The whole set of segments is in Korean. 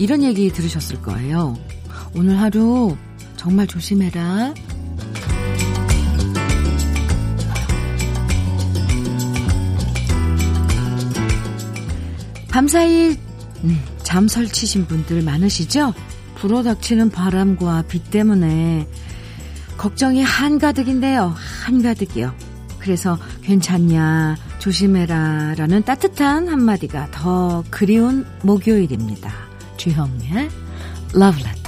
이런 얘기 들으셨을 거예요. 오늘 하루 정말 조심해라. 밤사이 음, 잠 설치신 분들 많으시죠? 불어닥치는 바람과 비 때문에 걱정이 한가득인데요. 한가득이요. 그래서 괜찮냐, 조심해라 라는 따뜻한 한마디가 더 그리운 목요일입니다. 주현미의 Love Letter.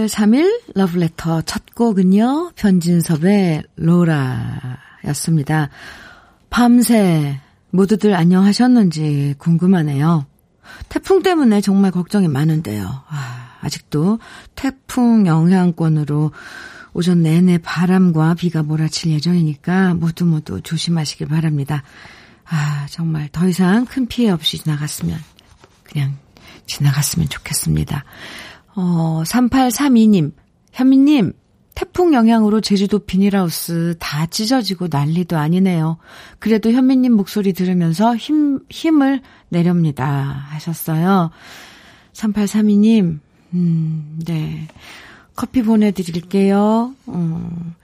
9월 3일 러브레터 첫 곡은요. 변진섭의 로라였습니다. 밤새 모두들 안녕하셨는지 궁금하네요. 태풍 때문에 정말 걱정이 많은데요. 아, 아직도 태풍 영향권으로 오전 내내 바람과 비가 몰아칠 예정이니까 모두 모두 조심하시길 바랍니다. 아, 정말 더 이상 큰 피해 없이 지나갔으면, 그냥 지나갔으면 좋겠습니다. 어, 3832님, 현미님, 태풍 영향으로 제주도 비닐하우스 다 찢어지고 난리도 아니네요. 그래도 현미님 목소리 들으면서 힘, 힘을 내렵니다. 하셨어요. 3832님, 음, 네. 커피 보내드릴게요. 음.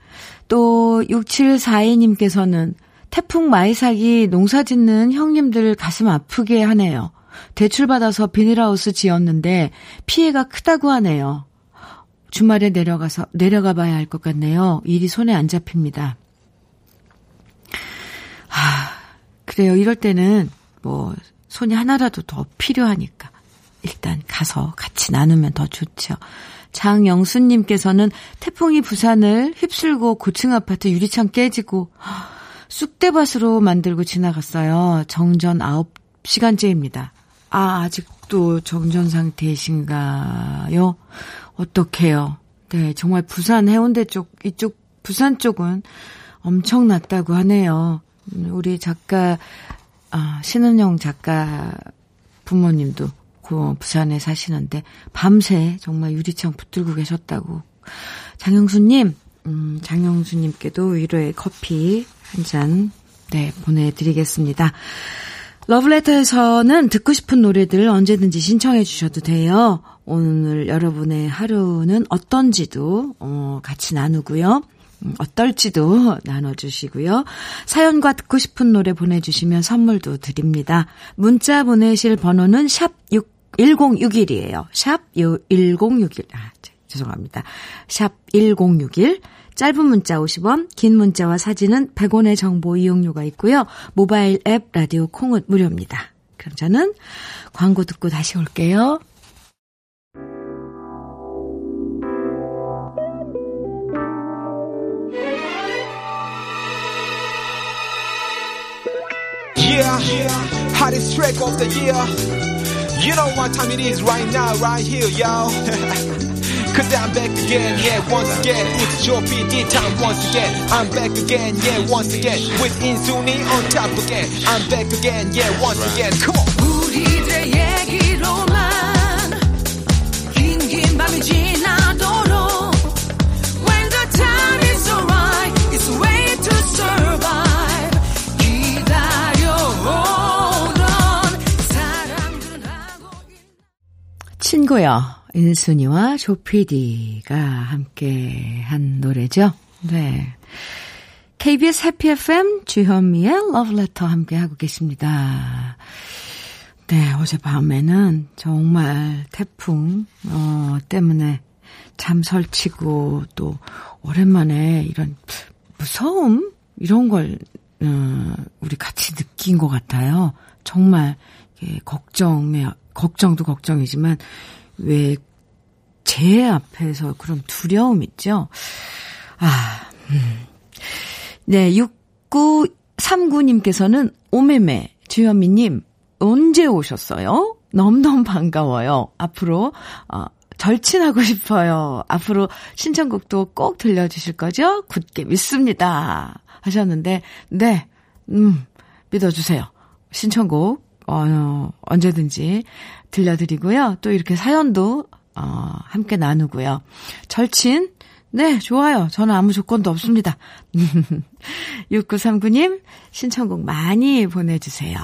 또, 6742님께서는 태풍 마이삭이 농사 짓는 형님들 가슴 아프게 하네요. 대출받아서 비닐하우스 지었는데 피해가 크다고 하네요. 주말에 내려가서, 내려가 봐야 할 것 같네요. 일이 손에 안 잡힙니다. 아, 그래요. 이럴 때는 뭐, 손이 하나라도 더 필요하니까. 일단 가서 같이 나누면 더 좋죠. 장영수님께서는 태풍이 부산을 휩쓸고 고층 아파트 유리창 깨지고 쑥대밭으로 만들고 지나갔어요. 정전 9시간째입니다. 아, 아직도 정전 상태이신가요? 어떡해요? 네, 정말 부산 해운대 쪽, 이쪽, 부산 쪽은 엄청났다고 하네요. 우리 작가, 아, 신은영 작가 부모님도 그 부산에 사시는데 밤새 정말 유리창 붙들고 계셨다고. 장영수님, 음, 장영수님께도 위로의 커피 한 잔, 네, 보내드리겠습니다. 러브레터에서는 듣고 싶은 노래들 언제든지 신청해 주셔도 돼요. 오늘 여러분의 하루는 어떤지도 어, 같이 나누고요. 음, 어떨지도 나눠주시고요. 사연과 듣고 싶은 노래 보내주시면 선물도 드립니다. 문자 보내실 번호는 샵 6, 1061이에요. 샵 1061. 아, 죄송합니다. 샵 1061. 짧은 문자 50원, 긴 문자와 사진은 100원의 정보 이용료가 있고요. 모바일 앱 라디오 콩은 무료입니다. 그럼 저는 광고 듣고 다시 올게요. Cause I'm back again, yeah, once again. It's your PD time once again. I'm back again, yeah, once again. With Insuni on top again. I'm back again, yeah, once again. Come on. 우리들의 얘기로만 긴긴 밤이 지나도록 When the time is alright, it's way to survive. 기다려오던 사람들은 하고 친구야. 인순이와 조피디가 함께 한 노래죠. 네. KBS 해피 FM 주현미의 Love Letter 함께 하고 계십니다. 네, 어젯밤에는 정말 태풍, 어, 때문에 잠 설치고 또 오랜만에 이런 무서움? 이런 걸, 어, 우리 같이 느낀 것 같아요. 정말, 걱정에 걱정도 걱정이지만, 왜, 제 앞에서 그런 두려움 있죠? 아, 음. 네, 6939님께서는 오메메, 주현미님, 언제 오셨어요? 너무너무 반가워요. 앞으로, 어, 절친하고 싶어요. 앞으로 신청곡도 꼭 들려주실 거죠? 굳게 믿습니다. 하셨는데, 네, 음, 믿어주세요. 신청곡, 어, 언제든지 들려드리고요. 또 이렇게 사연도, 어, 함께 나누고요. 절친, 네, 좋아요. 저는 아무 조건도 없습니다. 6939님, 신청곡 많이 보내주세요.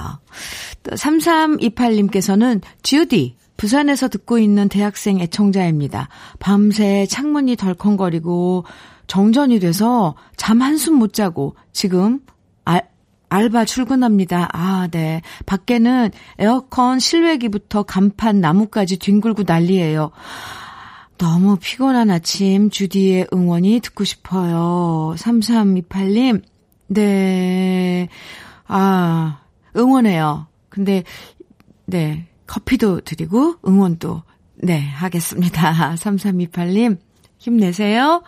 또 3328님께서는 주디, 부산에서 듣고 있는 대학생 애청자입니다. 밤새 창문이 덜컹거리고 정전이 돼서 잠 한숨 못 자고 지금 알, 알바 출근합니다. 아, 네. 밖에는 에어컨 실외기부터 간판 나무까지 뒹굴고 난리예요. 너무 피곤한 아침 주디의 응원이 듣고 싶어요. 3328님. 네. 아, 응원해요. 근데 네. 커피도 드리고 응원도 네, 하겠습니다. 3328님 힘내세요.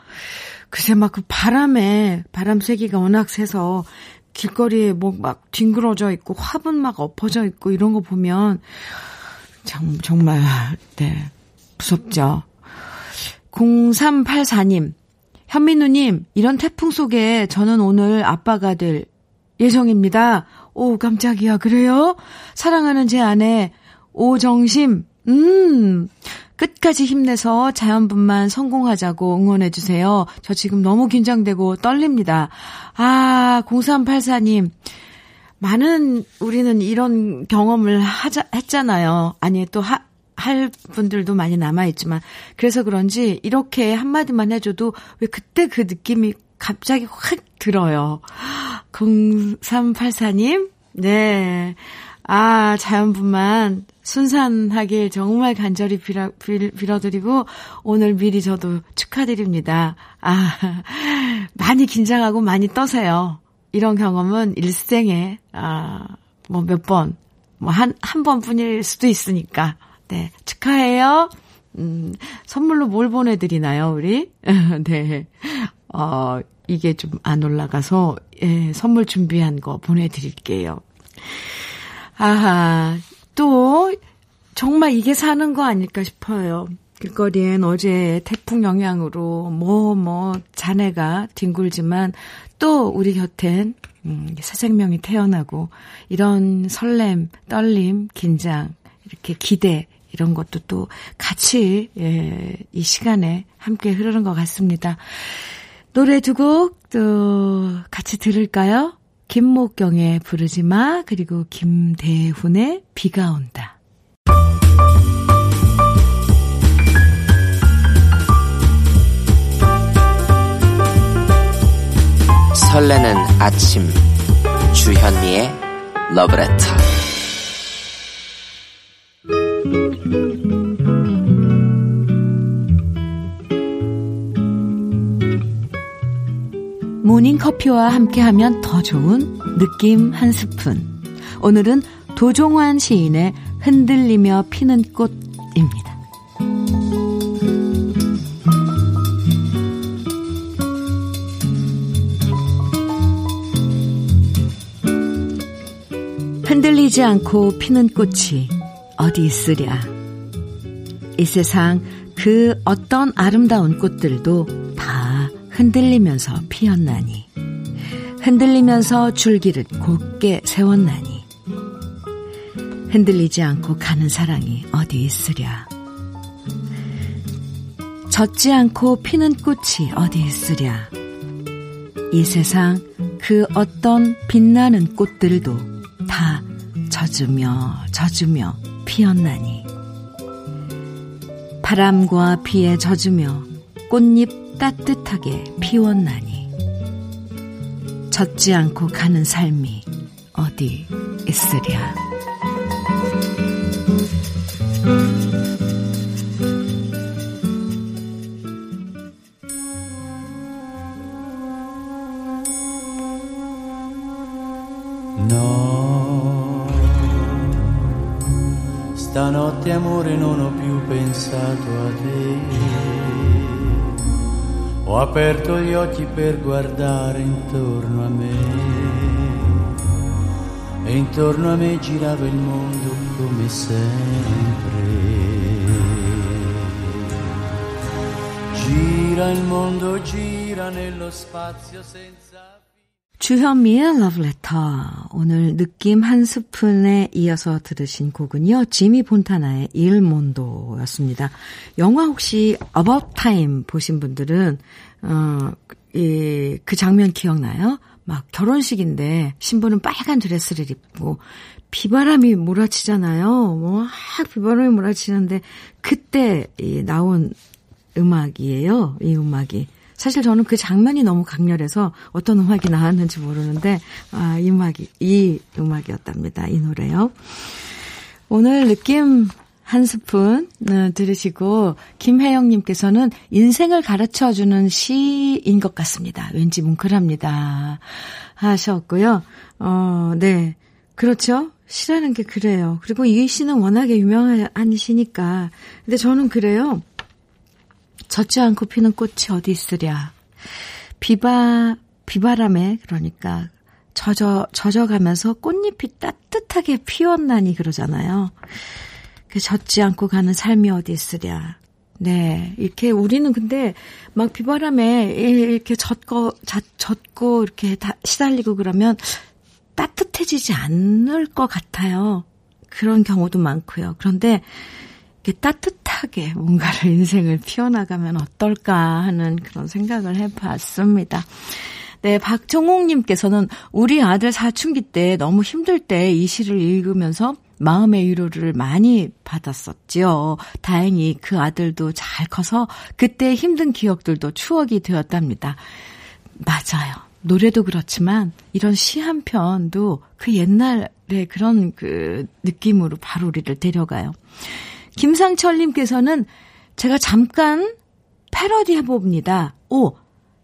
글쎄 막 그 바람에 바람 세기가 워낙 세서 길거리에 뭐 막 뒹그러져 있고 화분 막 엎어져 있고 이런 거 보면 정, 정말 네 무섭죠. 0384님 현민우님 이런 태풍 속에 저는 오늘 아빠가 될 예정입니다. 오 깜짝이야 그래요? 사랑하는 제 아내 오정심, 음, 끝까지 힘내서 자연분만 성공하자고 응원해주세요. 저 지금 너무 긴장되고 떨립니다. 아, 0384님. 많은 우리는 이런 경험을 하자, 했잖아요. 아니, 또 하, 할 분들도 많이 남아있지만. 그래서 그런지 이렇게 한마디만 해줘도 왜 그때 그 느낌이 갑자기 확 들어요. 0384님, 네. 아, 자연분만 순산하길 정말 간절히 빌어, 빌어드리고 오늘 미리 저도 축하드립니다. 아, 많이 긴장하고 많이 떠세요. 이런 경험은 일생에, 아, 뭐 몇 번, 뭐 한, 한 번뿐일 수도 있으니까. 네, 축하해요. 음, 선물로 뭘 보내드리나요, 우리? 네. 어, 이게 좀 안 올라가서, 예, 선물 준비한 거 보내드릴게요. 아하, 또 정말 이게 사는 거 아닐까 싶어요. 길거리엔 어제 태풍 영향으로 뭐뭐 뭐 자네가 뒹굴지만 또 우리 곁엔 음, 새 생명이 태어나고 이런 설렘, 떨림, 긴장, 이렇게 기대 이런 것도 또 같이 예, 이 시간에 함께 흐르는 것 같습니다. 노래 두 곡 또 같이 들을까요? 김목경의 부르지 마 그리고 김대훈의 비가 온다. 설레는 아침 주현미의 러브레터 모닝커피와 함께하면 더 좋은 느낌 한 스푼. 오늘은 도종환 시인의 흔들리며 피는 꽃입니다. 흔들리지 않고 피는 꽃이 어디 있으랴. 이 세상 그 어떤 아름다운 꽃들도 흔들리면서 피었나니 흔들리면서 줄기를 곧게 세웠나니 흔들리지 않고 가는 사랑이 어디 있으랴? 젖지 않고 피는 꽃이 어디 있으랴? 이 세상 그 어떤 빛나는 꽃들도 다 젖으며 젖으며 피었나니 바람과 비에 젖으며 꽃잎 따뜻하게 피웠나니 젖지 않고 가는 삶이 어디 있으랴. Stanotte amore non ho più pensato a te. Ho aperto gli occhi per guardare intorno a me. E intorno a me girava il mondo come sempre. Gira il mondo, gira nello spazio senza... 주현미의 러브레터. 오늘 느낌 한 스푼에 이어서 들으신 곡은요. 지미 폰타나의 일몬도였습니다. 영화 혹시 About Time 보신 분들은 어, 이, 그 장면 기억나요? 막 결혼식인데 신부는 빨간 드레스를 입고 비바람이 몰아치잖아요. 뭐막 비바람이 몰아치는데 그때 이 나온 음악이에요. 이 음악이. 사실 저는 그 장면이 너무 강렬해서 어떤 음악이 나왔는지 모르는데, 아, 이 음악이, 이 음악이었답니다. 이 노래요. 오늘 느낌 한 스푼 어, 들으시고, 김혜영님께서는 인생을 가르쳐 주는 시인 것 같습니다. 왠지 뭉클합니다. 하셨고요. 어, 네. 그렇죠. 시라는 게 그래요. 그리고 이 시는 워낙에 유명한 시니까. 근데 저는 그래요. 젖지 않고 피는 꽃이 어디 있으랴. 비바, 비바람에, 그러니까, 젖어, 젖어가면서 꽃잎이 따뜻하게 피었나니 그러잖아요. 그 젖지 않고 가는 삶이 어디 있으랴. 네. 이렇게 우리는 근데 막 비바람에 이렇게 젖고, 젖고 이렇게 다 시달리고 그러면 따뜻해지지 않을 것 같아요. 그런 경우도 많고요. 그런데 따뜻 하게 뭔가를 인생을 피워나가면 어떨까 하는 그런 생각을 해봤습니다. 네, 박정옥님께서는 우리 아들 사춘기 때 너무 힘들 때 이 시를 읽으면서 마음의 위로를 많이 받았었지요. 다행히 그 아들도 잘 커서 그때 힘든 기억들도 추억이 되었답니다. 맞아요. 노래도 그렇지만 이런 시 한 편도 그 옛날의 그런 그 느낌으로 바로 우리를 데려가요. 김상철님께서는 제가 잠깐 패러디 해봅니다. 오,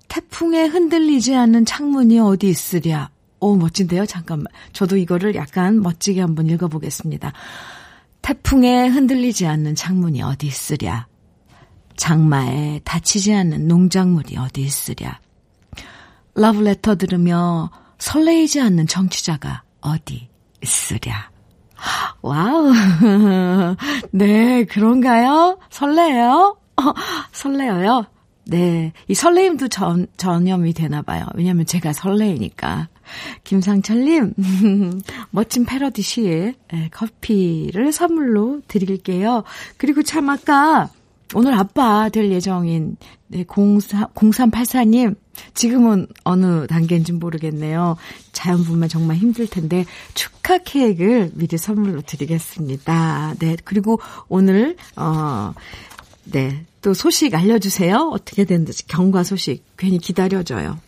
태풍에 흔들리지 않는 창문이 어디 있으랴. 오, 멋진데요? 잠깐만. 저도 이거를 약간 멋지게 한번 읽어보겠습니다. 태풍에 흔들리지 않는 창문이 어디 있으랴. 장마에 다치지 않는 농작물이 어디 있으랴. 러브레터 들으며 설레이지 않는 청취자가 어디 있으랴. wow. 네, 그런가요? 설레요? 어, 설레어요? 네. 이 설레임도 전, 전염이 되나 봐요. 왜냐면 제가 설레이니까. 김상철님, 멋진 패러디 시에 네, 커피를 선물로 드릴게요. 그리고 참 아까 오늘 아빠 될 예정인 네, 04, 0384님, 지금은 어느 단계인지 모르겠네요. 자연분만 정말 힘들 텐데 축하 케이크를 미리 선물로 드리겠습니다. 네, 그리고 오늘 어 네, 또 소식 알려주세요. 어떻게 됐는지 경과 소식 괜히 기다려줘요.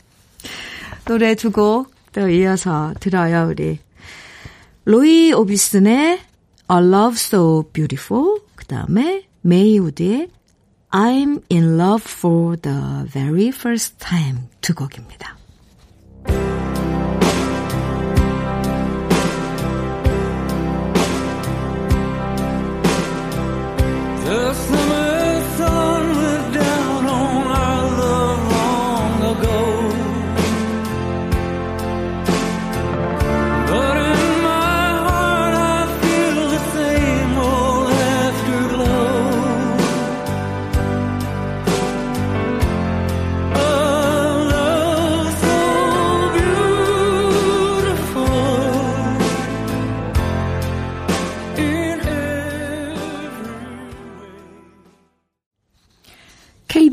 노래 두 곡 또 이어서 들어요, 우리. 로이 오비슨의 A Love So Beautiful, 그 다음에 메이우드의 I'm in love for the very first time 두 곡입니다.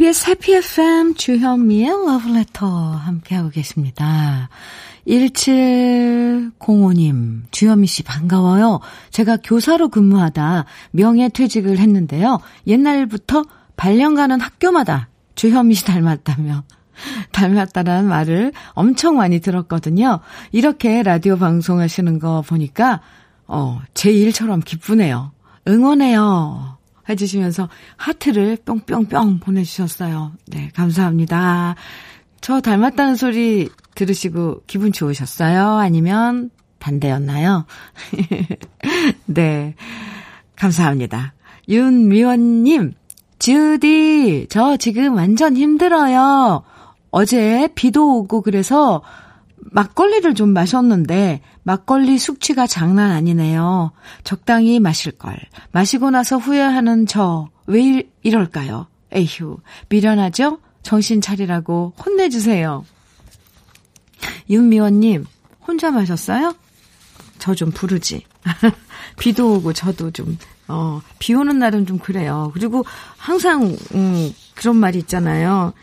KBS 해피 FM 주현미의 러브레터 함께하고 계십니다. 1705님, 주현미 씨 반가워요. 제가 교사로 근무하다 명예퇴직을 했는데요. 옛날부터 발령 가는 학교마다 주현미 씨 닮았다며 닮았다라는 말을 엄청 많이 들었거든요. 이렇게 라디오 방송하시는 거 보니까 어, 제 일처럼 기쁘네요. 응원해요. 해주시면서 하트를 뿅뿅뿅 보내주셨어요. 네, 감사합니다. 저 닮았다는 소리 들으시고 기분 좋으셨어요? 아니면 반대였나요? 네. 감사합니다. 윤미원님, 주디, 저 지금 완전 힘들어요. 어제 비도 오고 그래서 막걸리를 좀 마셨는데 막걸리 숙취가 장난 아니네요. 적당히 마실 걸. 마시고 나서 후회하는 저 왜 이럴까요? 에휴, 미련하죠? 정신 차리라고 혼내주세요. 윤미원님, 혼자 마셨어요? 저 좀 부르지. 비도 오고 저도 좀, 어, 비 오는 날은 좀 그래요. 그리고 항상, 음, 그런 말이 있잖아요.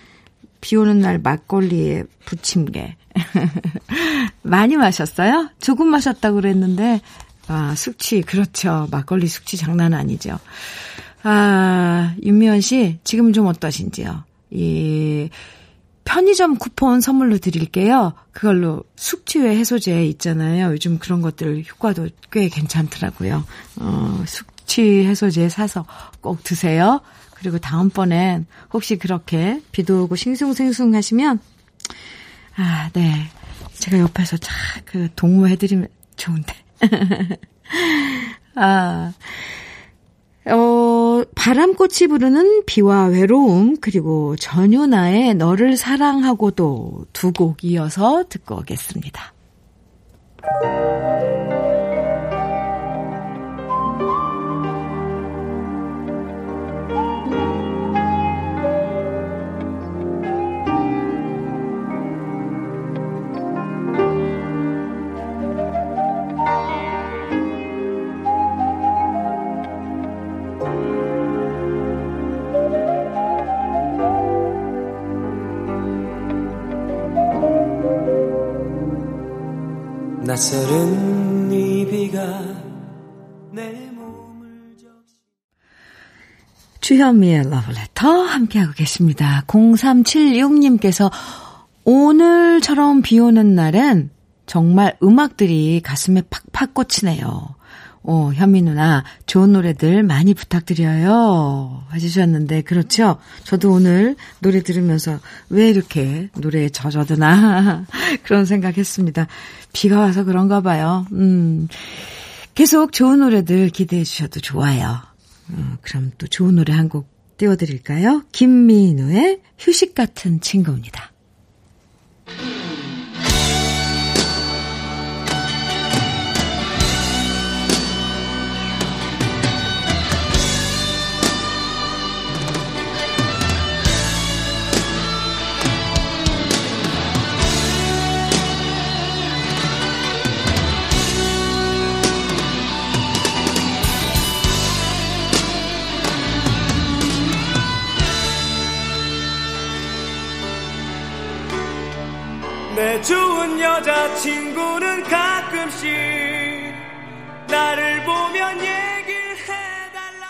비 오는 날 막걸리에 부침개. 많이 마셨어요? 조금 마셨다고 그랬는데, 아, 숙취, 그렇죠. 막걸리 숙취 장난 아니죠. 아, 윤미연 씨, 지금 좀 어떠신지요? 이, 편의점 쿠폰 선물로 드릴게요. 그걸로 숙취외 해소제 있잖아요. 요즘 그런 것들 효과도 꽤 괜찮더라고요. 어, 숙취 해소제 사서 꼭 드세요. 그리고 다음번엔 혹시 그렇게 비도 오고 싱숭생숭 하시면, 아, 네. 제가 옆에서 쫙그 동무해드리면 좋은데. 아, 어, 바람꽃이 부르는 비와 외로움, 그리고 전유나의 너를 사랑하고도 두 곡 이어서 듣고 오겠습니다. 주현미의 러브레터 함께하고 계십니다. 0376님께서 오늘처럼 비 오는 날엔 정말 음악들이 가슴에 팍팍 꽂히네요. 어, 현미 누나, 좋은 노래들 많이 부탁드려요. 해주셨는데, 그렇죠? 저도 오늘 노래 들으면서 왜 이렇게 노래에 젖어드나, 그런 생각 했습니다. 비가 와서 그런가 봐요. 음, 계속 좋은 노래들 기대해 주셔도 좋아요. 어, 그럼 또 좋은 노래 한 곡 띄워드릴까요? 김민우의 휴식 같은 친구입니다. 여자친구는 가끔씩 나를 보면 얘기를 해달라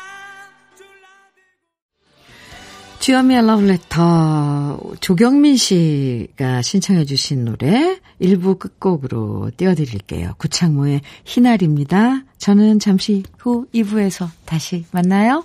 주현미의 러브레터 조경민 씨가 신청해 주신 노래 1부 끝곡으로 띄워드릴게요. 구창모의 희날입니다. 저는 잠시 후 2부에서 다시 만나요.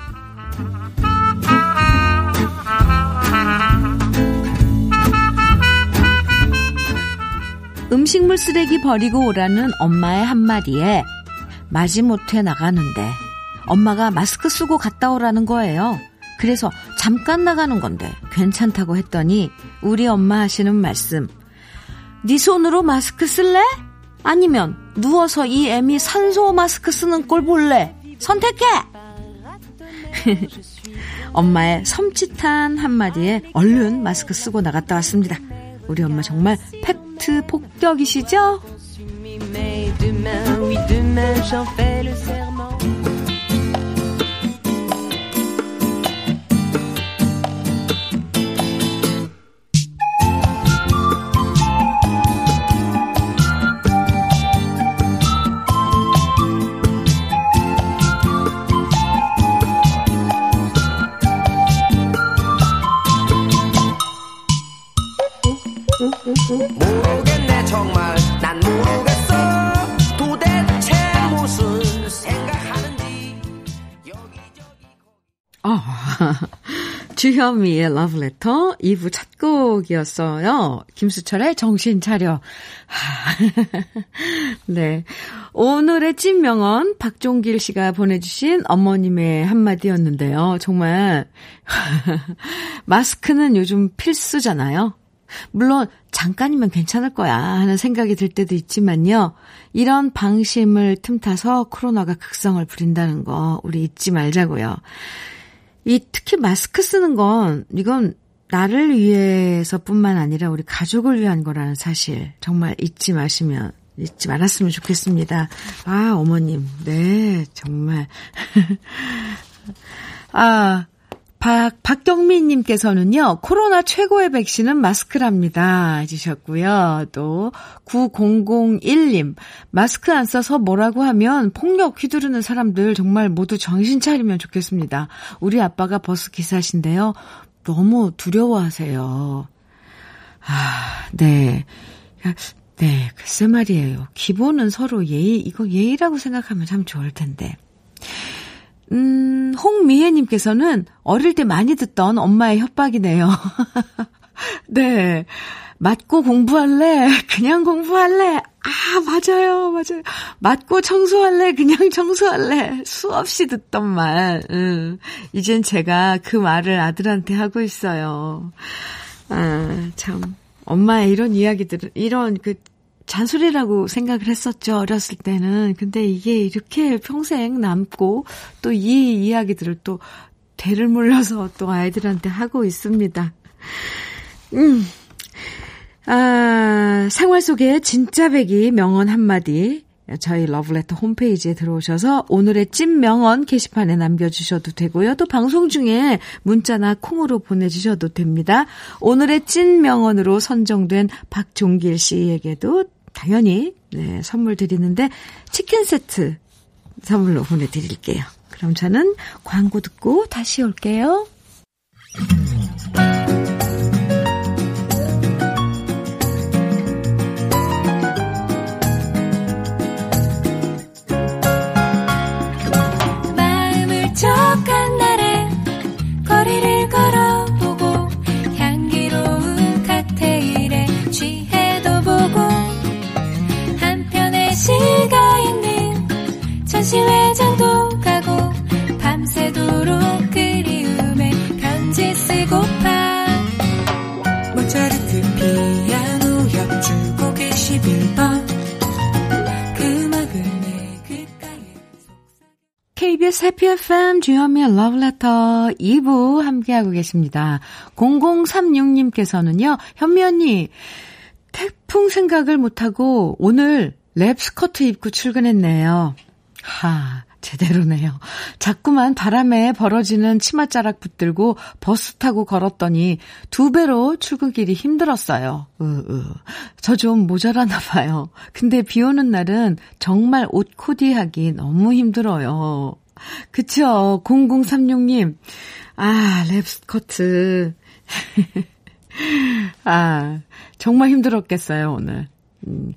음식물 쓰레기 버리고 오라는 엄마의 한마디에 마지못해 나가는데 엄마가 마스크 쓰고 갔다 오라는 거예요. 그래서 잠깐 나가는 건데 괜찮다고 했더니 우리 엄마 하시는 말씀 네 손으로 마스크 쓸래? 아니면 누워서 이 애미 산소 마스크 쓰는 꼴 볼래? 선택해! 엄마의 섬찟한 한마디에 얼른 마스크 쓰고 나갔다 왔습니다. 우리 엄마 정말 팩 트 폭격이시죠? 주현미의 러브레터 2부 첫 곡이었어요. 김수철의 정신 차려. 네. 오늘의 찐명언 박종길 씨가 보내주신 어머님의 한마디였는데요. 정말, 마스크는 요즘 필수잖아요. 물론 잠깐이면 괜찮을 거야 하는 생각이 들 때도 있지만요. 이런 방심을 틈타서 코로나가 극성을 부린다는 거 우리 잊지 말자고요. 이 특히 마스크 쓰는 건 이건 나를 위해서뿐만 아니라 우리 가족을 위한 거라는 사실 정말 잊지 마시면 잊지 말았으면 좋겠습니다. 아, 어머님. 네, 정말. 아, 박, 박경민 님께서는요, 코로나 최고의 백신은 마스크랍니다. 해주셨고요. 또, 9001님, 마스크 안 써서 뭐라고 하면 폭력 휘두르는 사람들 정말 모두 정신 차리면 좋겠습니다. 우리 아빠가 버스 기사신데요. 너무 두려워하세요. 아, 네. 네, 글쎄 말이에요. 기본은 서로 예의, 이거 예의라고 생각하면 참 좋을 텐데. 음, 홍미애님께서는 어릴 때 많이 듣던 엄마의 협박이네요. 네. 맞고 공부할래? 그냥 공부할래? 아, 맞아요, 맞아요. 맞고 청소할래? 그냥 청소할래? 수없이 듣던 말. 음, 이젠 제가 그 말을 아들한테 하고 있어요. 아, 참. 엄마의 이런 이야기들, 이런 그 잔소리라고 생각을 했었죠, 어렸을 때는. 근데 이게 이렇게 평생 남고 또 이 이야기들을 또 대를 물려서 또 아이들한테 하고 있습니다. 음. 아, 생활 속에 진짜 배기 명언 한마디. 저희 러브레터 홈페이지에 들어오셔서 오늘의 찐 명언 게시판에 남겨주셔도 되고요. 또 방송 중에 문자나 콩으로 보내주셔도 됩니다. 오늘의 찐 명언으로 선정된 박종길 씨에게도 당연히 네, 선물 드리는데 치킨 세트 선물로 보내드릴게요. 그럼 저는 광고 듣고 다시 올게요. 전시회장도 가고 밤새도록 그리움에 편지 쓰고파 모차르트 피아노 협주곡 21번 그 음악을 내 귓가에 KBS 해피 FM 주현미의 러브레터 2부 함께하고 계십니다. 0036님께서는요, 현미 언니, 태풍 생각을 못하고 오늘 랩 스커트 입고 출근했네요. 하, 제대로네요. 자꾸만 바람에 벌어지는 치맛자락 붙들고 버스 타고 걸었더니 두 배로 출근길이 힘들었어요. 으, 으. 저 좀 모자라나 봐요. 근데 비 오는 날은 정말 옷 코디하기 너무 힘들어요. 그쵸? 0036님. 아, 랩스커트. 아, 정말 힘들었겠어요, 오늘. 음,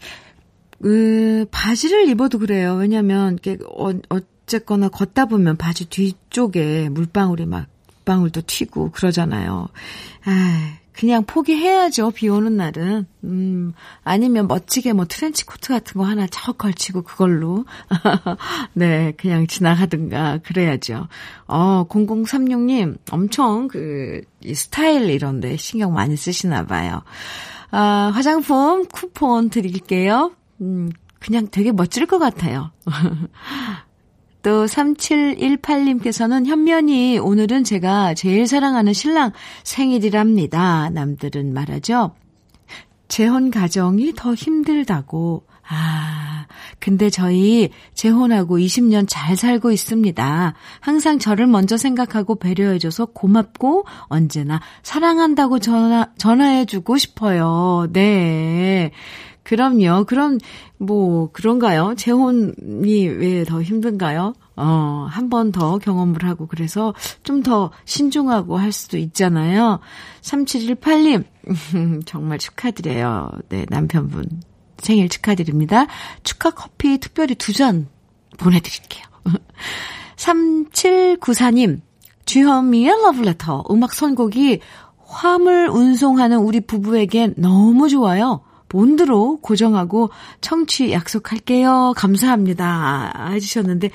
그, 바지를 입어도 그래요. 왜냐면, 이게, 어, 어쨌거나 걷다 보면 바지 뒤쪽에 물방울이 막, 방울도 튀고 그러잖아요. 아, 그냥 포기해야죠. 비 오는 날은. 음, 아니면 멋지게 뭐 트렌치 코트 같은 거 하나 척 걸치고 그걸로. 네, 그냥 지나가든가 그래야죠. 어, 0036님 엄청 그, 이 스타일 이런데 신경 많이 쓰시나 봐요. 아, 화장품 쿠폰 드릴게요. 음, 그냥 되게 멋질 것 같아요. 또 3718님께서는 현면이 오늘은 제가 제일 사랑하는 신랑 생일이랍니다. 남들은 말하죠. 재혼 가정이 더 힘들다고. 아, 근데 저희 재혼하고 20년 잘 살고 있습니다. 항상 저를 먼저 생각하고 배려해줘서 고맙고 언제나 사랑한다고 전화, 전화해주고 싶어요. 네. 그럼요. 그럼, 뭐, 그런가요? 재혼이 왜 더 힘든가요? 어, 한 번 더 경험을 하고, 그래서 좀 더 신중하고 할 수도 있잖아요. 3718님, 정말 축하드려요. 네, 남편분 생일 축하드립니다. 축하 커피 특별히 두 잔 보내 드릴게요. 3794님, 주현미의 러브레터 음악 선곡이 화물 운송하는 우리 부부에겐 너무 좋아요. 몬드로 고정하고 청취 약속할게요. 감사합니다. 해주셨는데,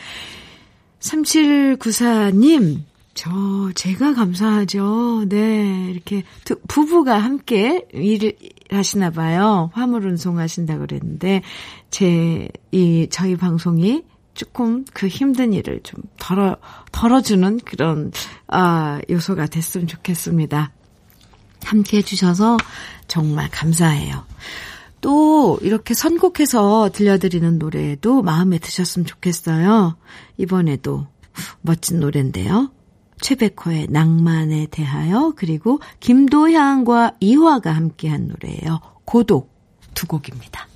3794님, 저, 제가 감사하죠. 네, 이렇게 두, 부부가 함께 일을 하시나 봐요. 화물 운송하신다고 그랬는데, 제, 이, 저희 방송이 조금 그 힘든 일을 좀 덜어, 덜어주는 그런, 아, 요소가 됐으면 좋겠습니다. 함께 해주셔서 정말 감사해요. 또 이렇게 선곡해서 들려드리는 노래도 마음에 드셨으면 좋겠어요. 이번에도 멋진 노래인데요. 최백호의 낭만에 대하여 그리고 김도향과 이화가 함께한 노래예요. 고독 두 곡입니다.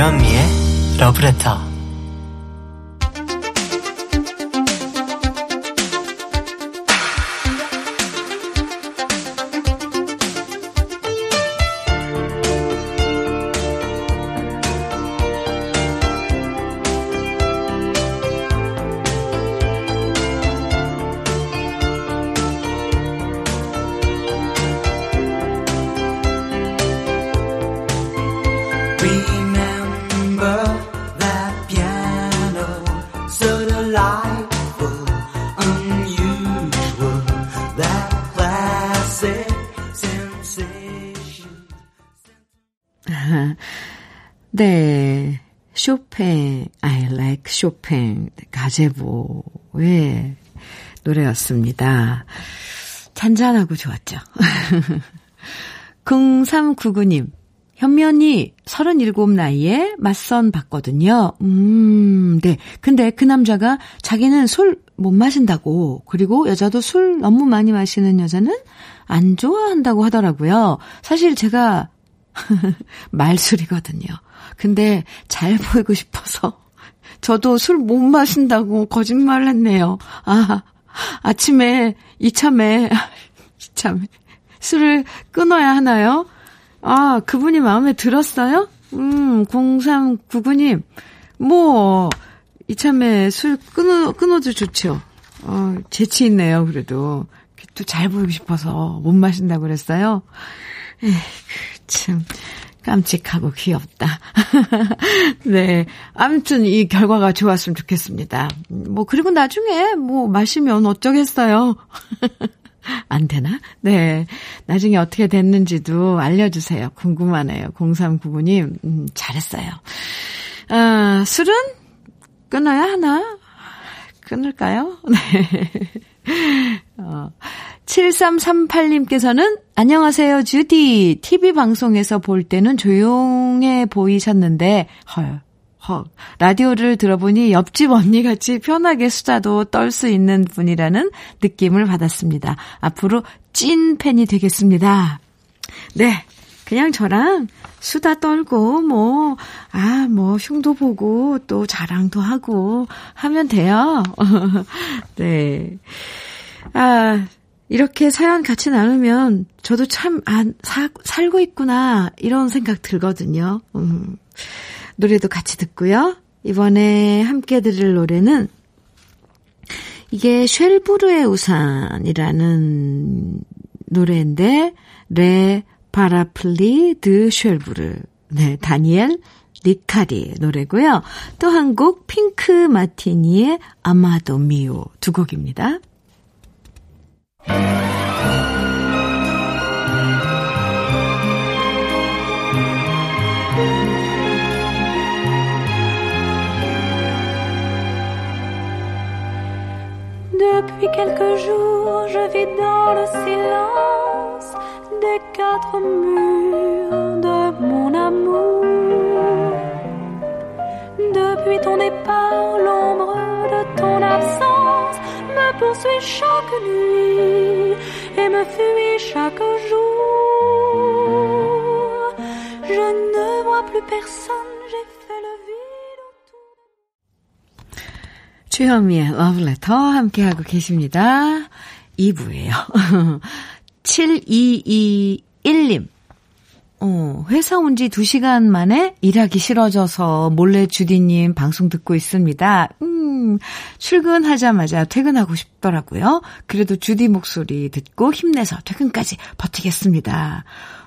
주현미의 러브레터 쇼팽, 가제보의 노래였습니다. 잔잔하고 좋았죠. 0399님, 현면이 37 나이에 맞선 봤거든요. 음, 네. 근데 그 남자가 자기는 술 못 마신다고, 그리고 여자도 술 너무 많이 마시는 여자는 안 좋아한다고 하더라고요. 사실 제가 말술이거든요. 근데 잘 보이고 싶어서 저도 술 못 마신다고 거짓말을 했네요. 아, 아침에 이참에 이참에 술을 끊어야 하나요? 아, 그분이 마음에 들었어요? 음, 0399님. 뭐 이참에 술 끊어 끊어도 좋죠. 어, 재치 있네요, 그래도. 또 잘 보이고 싶어서 못 마신다고 그랬어요. 에이, 참. 깜찍하고 귀엽다. 네. 아무튼 이 결과가 좋았으면 좋겠습니다. 뭐, 그리고 나중에 뭐 마시면 어쩌겠어요. 안 되나? 네. 나중에 어떻게 됐는지도 알려주세요. 궁금하네요. 0399님, 음, 잘했어요. 아, 술은 끊어야 하나? 끊을까요? 네. 어, 7338님께서는 안녕하세요, 주디. TV 방송에서 볼 때는 조용해 보이셨는데, 헐, 헐. 라디오를 들어보니 옆집 언니 같이 편하게 수다도 떨 수 있는 분이라는 느낌을 받았습니다. 앞으로 찐 팬이 되겠습니다. 네. 그냥 저랑 수다 떨고, 뭐, 아, 뭐, 흉도 보고, 또 자랑도 하고, 하면 돼요. 네. 아, 이렇게 사연 같이 나누면, 저도 참, 아, 사, 살고 있구나, 이런 생각 들거든요. 음, 노래도 같이 듣고요. 이번에 함께 들을 노래는, 이게 쉘부르의 우산이라는 노래인데, 레 파라플리 드 쉘부르. 네, 다니엘 리카리 노래고요. 또 한 곡 핑크 마티니의 아마도 미오 두 곡입니다. Depuis quelques jours, je vis dans le silence des quatre murs de mon amour. Depuis ton départ, l'ombre de ton absence poursuit chaque nuit et me fuit chaque jour. Je ne vois plus personne, j'ai fait le vide autour de 주현미의 러브레터 함께하고 계십니다. 2부예요. 7221님. 어, 회사 온 지 2시간 만에 일하기 싫어져서 몰래 주디님 방송 듣고 있습니다. 음, 출근하자마자 퇴근하고 싶더라고요. 그래도 주디 목소리 듣고 힘내서 퇴근까지 버티겠습니다.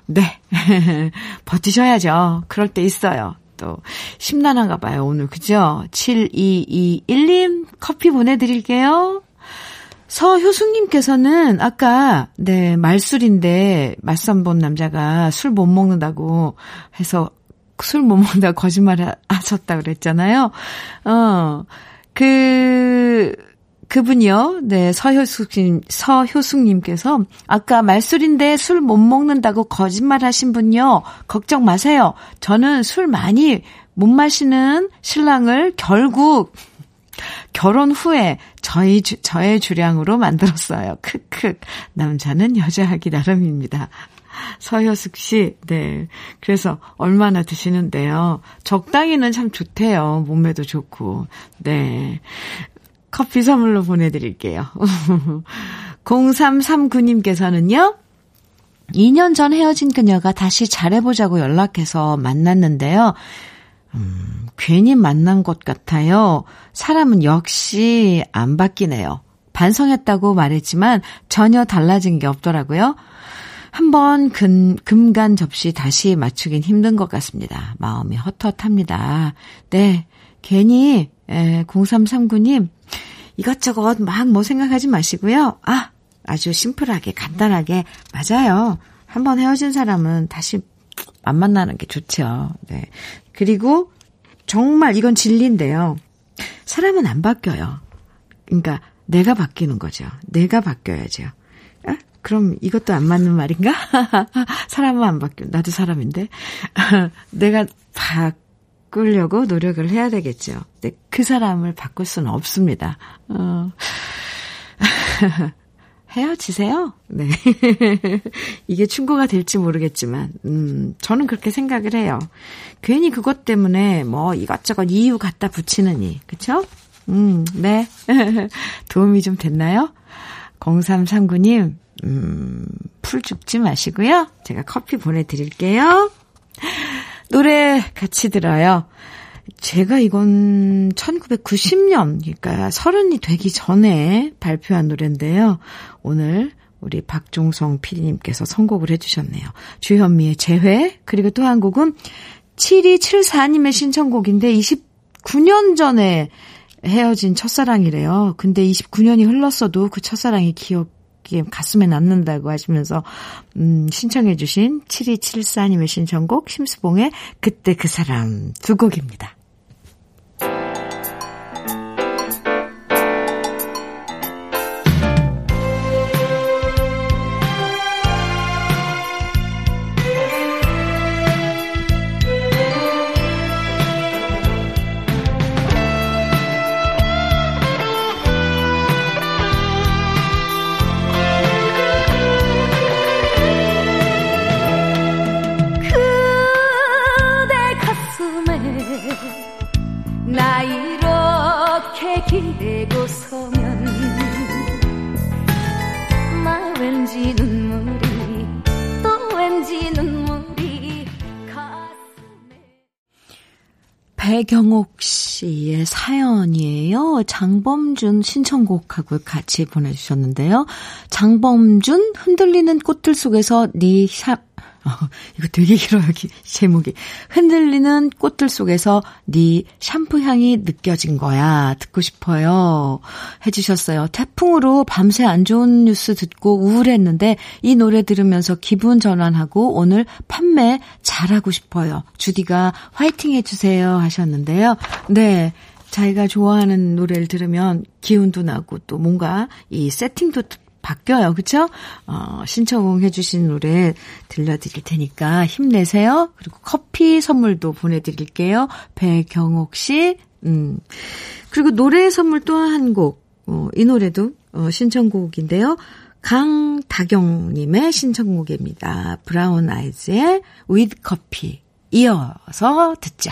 네. 버티셔야죠. 그럴 때 있어요. 또, 심란한가 봐요, 오늘. 그죠? 7221님, 커피 보내드릴게요. 서효숙님께서는 아까, 네, 말술인데, 말씀 본 남자가 술 못 먹는다고 해서 술 못 먹는다고 거짓말 하셨다 그랬잖아요. 어, 그, 그분이요. 네, 서효숙님, 서효숙님께서 아까 말술인데 술 못 먹는다고 거짓말 하신 분요. 걱정 마세요. 저는 술 많이 못 마시는 신랑을 결국 결혼 후에 저희 주, 저의 주량으로 만들었어요. 크크. 남자는 여자하기 나름입니다. 서효숙 씨, 네. 그래서 얼마나 드시는데요. 적당히는 참 좋대요. 몸매도 좋고. 네. 커피 선물로 보내드릴게요. 0339님께서는요, 2년 전 헤어진 그녀가 다시 잘해보자고 연락해서 만났는데요. 음, 괜히 만난 것 같아요. 사람은 역시 안 바뀌네요. 반성했다고 말했지만 전혀 달라진 게 없더라고요. 한번 금, 금간 접시 다시 맞추긴 힘든 것 같습니다. 마음이 헛헛합니다. 네. 괜히, 에, 0339님, 이것저것 막 뭐 생각하지 마시고요. 아, 아주 심플하게, 간단하게, 맞아요. 한번 헤어진 사람은 다시 안 만나는 게 좋죠. 네. 그리고 정말 이건 진리인데요. 사람은 안 바뀌어요. 그러니까 내가 바뀌는 거죠. 내가 바뀌어야죠. 아? 그럼 이것도 안 맞는 말인가? 사람은 안 바뀌어. 나도 사람인데. 내가 바꾸려고 노력을 해야 되겠죠. 근데 그 사람을 바꿀 수는 없습니다. 어. 헤어지세요. 네. 이게 충고가 될지 모르겠지만, 음, 저는 그렇게 생각을 해요. 괜히 그것 때문에 뭐 이것저것 이유 갖다 붙이느니, 그쵸? 음, 네. 도움이 좀 됐나요? 0339님, 음, 풀 죽지 마시고요. 제가 커피 보내드릴게요. 노래 같이 들어요. 제가 이건 1990년, 그러니까 서른이 되기 전에 발표한 노래인데요. 오늘 우리 박종성 PD님께서 선곡을 해주셨네요. 주현미의 재회, 그리고 또 한 곡은 7274님의 신청곡인데 29년 전에 헤어진 첫사랑이래요. 근데 29년이 흘렀어도 그 첫사랑이 기억이 가슴에 남는다고 하시면서 음, 신청해 주신 7274님의 신청곡 심수봉의 그때 그 사람 두 곡입니다. 배경옥 씨의 사연이에요. 장범준 신청곡하고 같이 보내주셨는데요. 장범준 흔들리는 꽃들 속에서 네 샵, 어, 이거 되게 길어요, 기- 제목이. 흔들리는 꽃들 속에서 네 샴푸 향이 느껴진 거야. 듣고 싶어요. 해주셨어요. 태풍으로 밤새 안 좋은 뉴스 듣고 우울했는데 이 노래 들으면서 기분 전환하고 오늘 판매 잘하고 싶어요. 주디가 화이팅 해주세요 하셨는데요. 네. 자기가 좋아하는 노래를 들으면 기운도 나고 또 뭔가 이 세팅도 바뀌어요. 그쵸? 어, 신청해 주신 노래 들려드릴 테니까 힘내세요. 그리고 커피 선물도 보내드릴게요. 배경옥 씨. 음. 그리고 노래 선물 또 한 곡. 어, 이 노래도 어, 신청곡인데요. 강다경님의 신청곡입니다. 브라운 아이즈의 with 커피. 이어서 듣죠.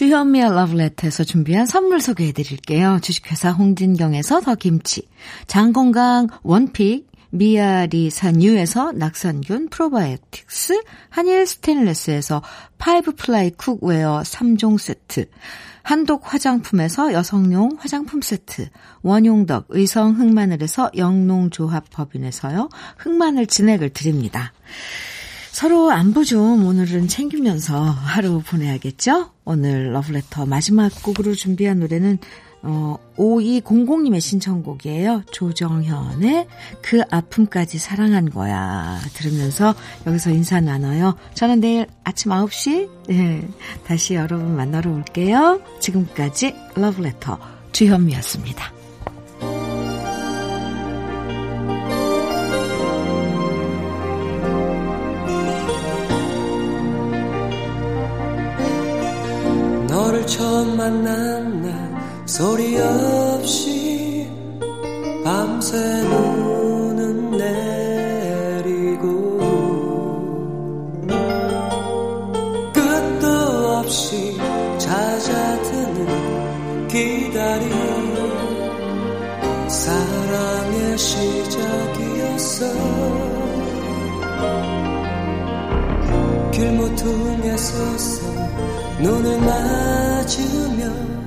주현미의 러브레터에서 준비한 선물 소개해 드릴게요. 주식회사 홍진경에서 더 김치, 장건강 one pick, 미아리 산유에서 낙산균 프로바이오틱스, 한일 스테인레스에서 five ply cookware 3종 세트, 한독 화장품에서 여성용 화장품 세트, 원용덕 의성 흑마늘에서 영농조합 법인에서요, 흑마늘 진액을 드립니다. 서로 안부 좀 오늘은 챙기면서 하루 보내야겠죠? 오늘 러브레터 마지막 곡으로 준비한 노래는 어, 5200님의 신청곡이에요. 조정현의 그 아픔까지 사랑한 거야. 들으면서 여기서 인사 나눠요. 저는 내일 아침 9시 네, 다시 여러분 만나러 올게요. 지금까지 러브레터 주현미였습니다. 너를 처음 만난 날 소리 없이 밤새 눈은 내리고 끝도 없이 잦아드는 기다림. 사랑의 시작이었어. 길모퉁에 서서 눈을 맞 으며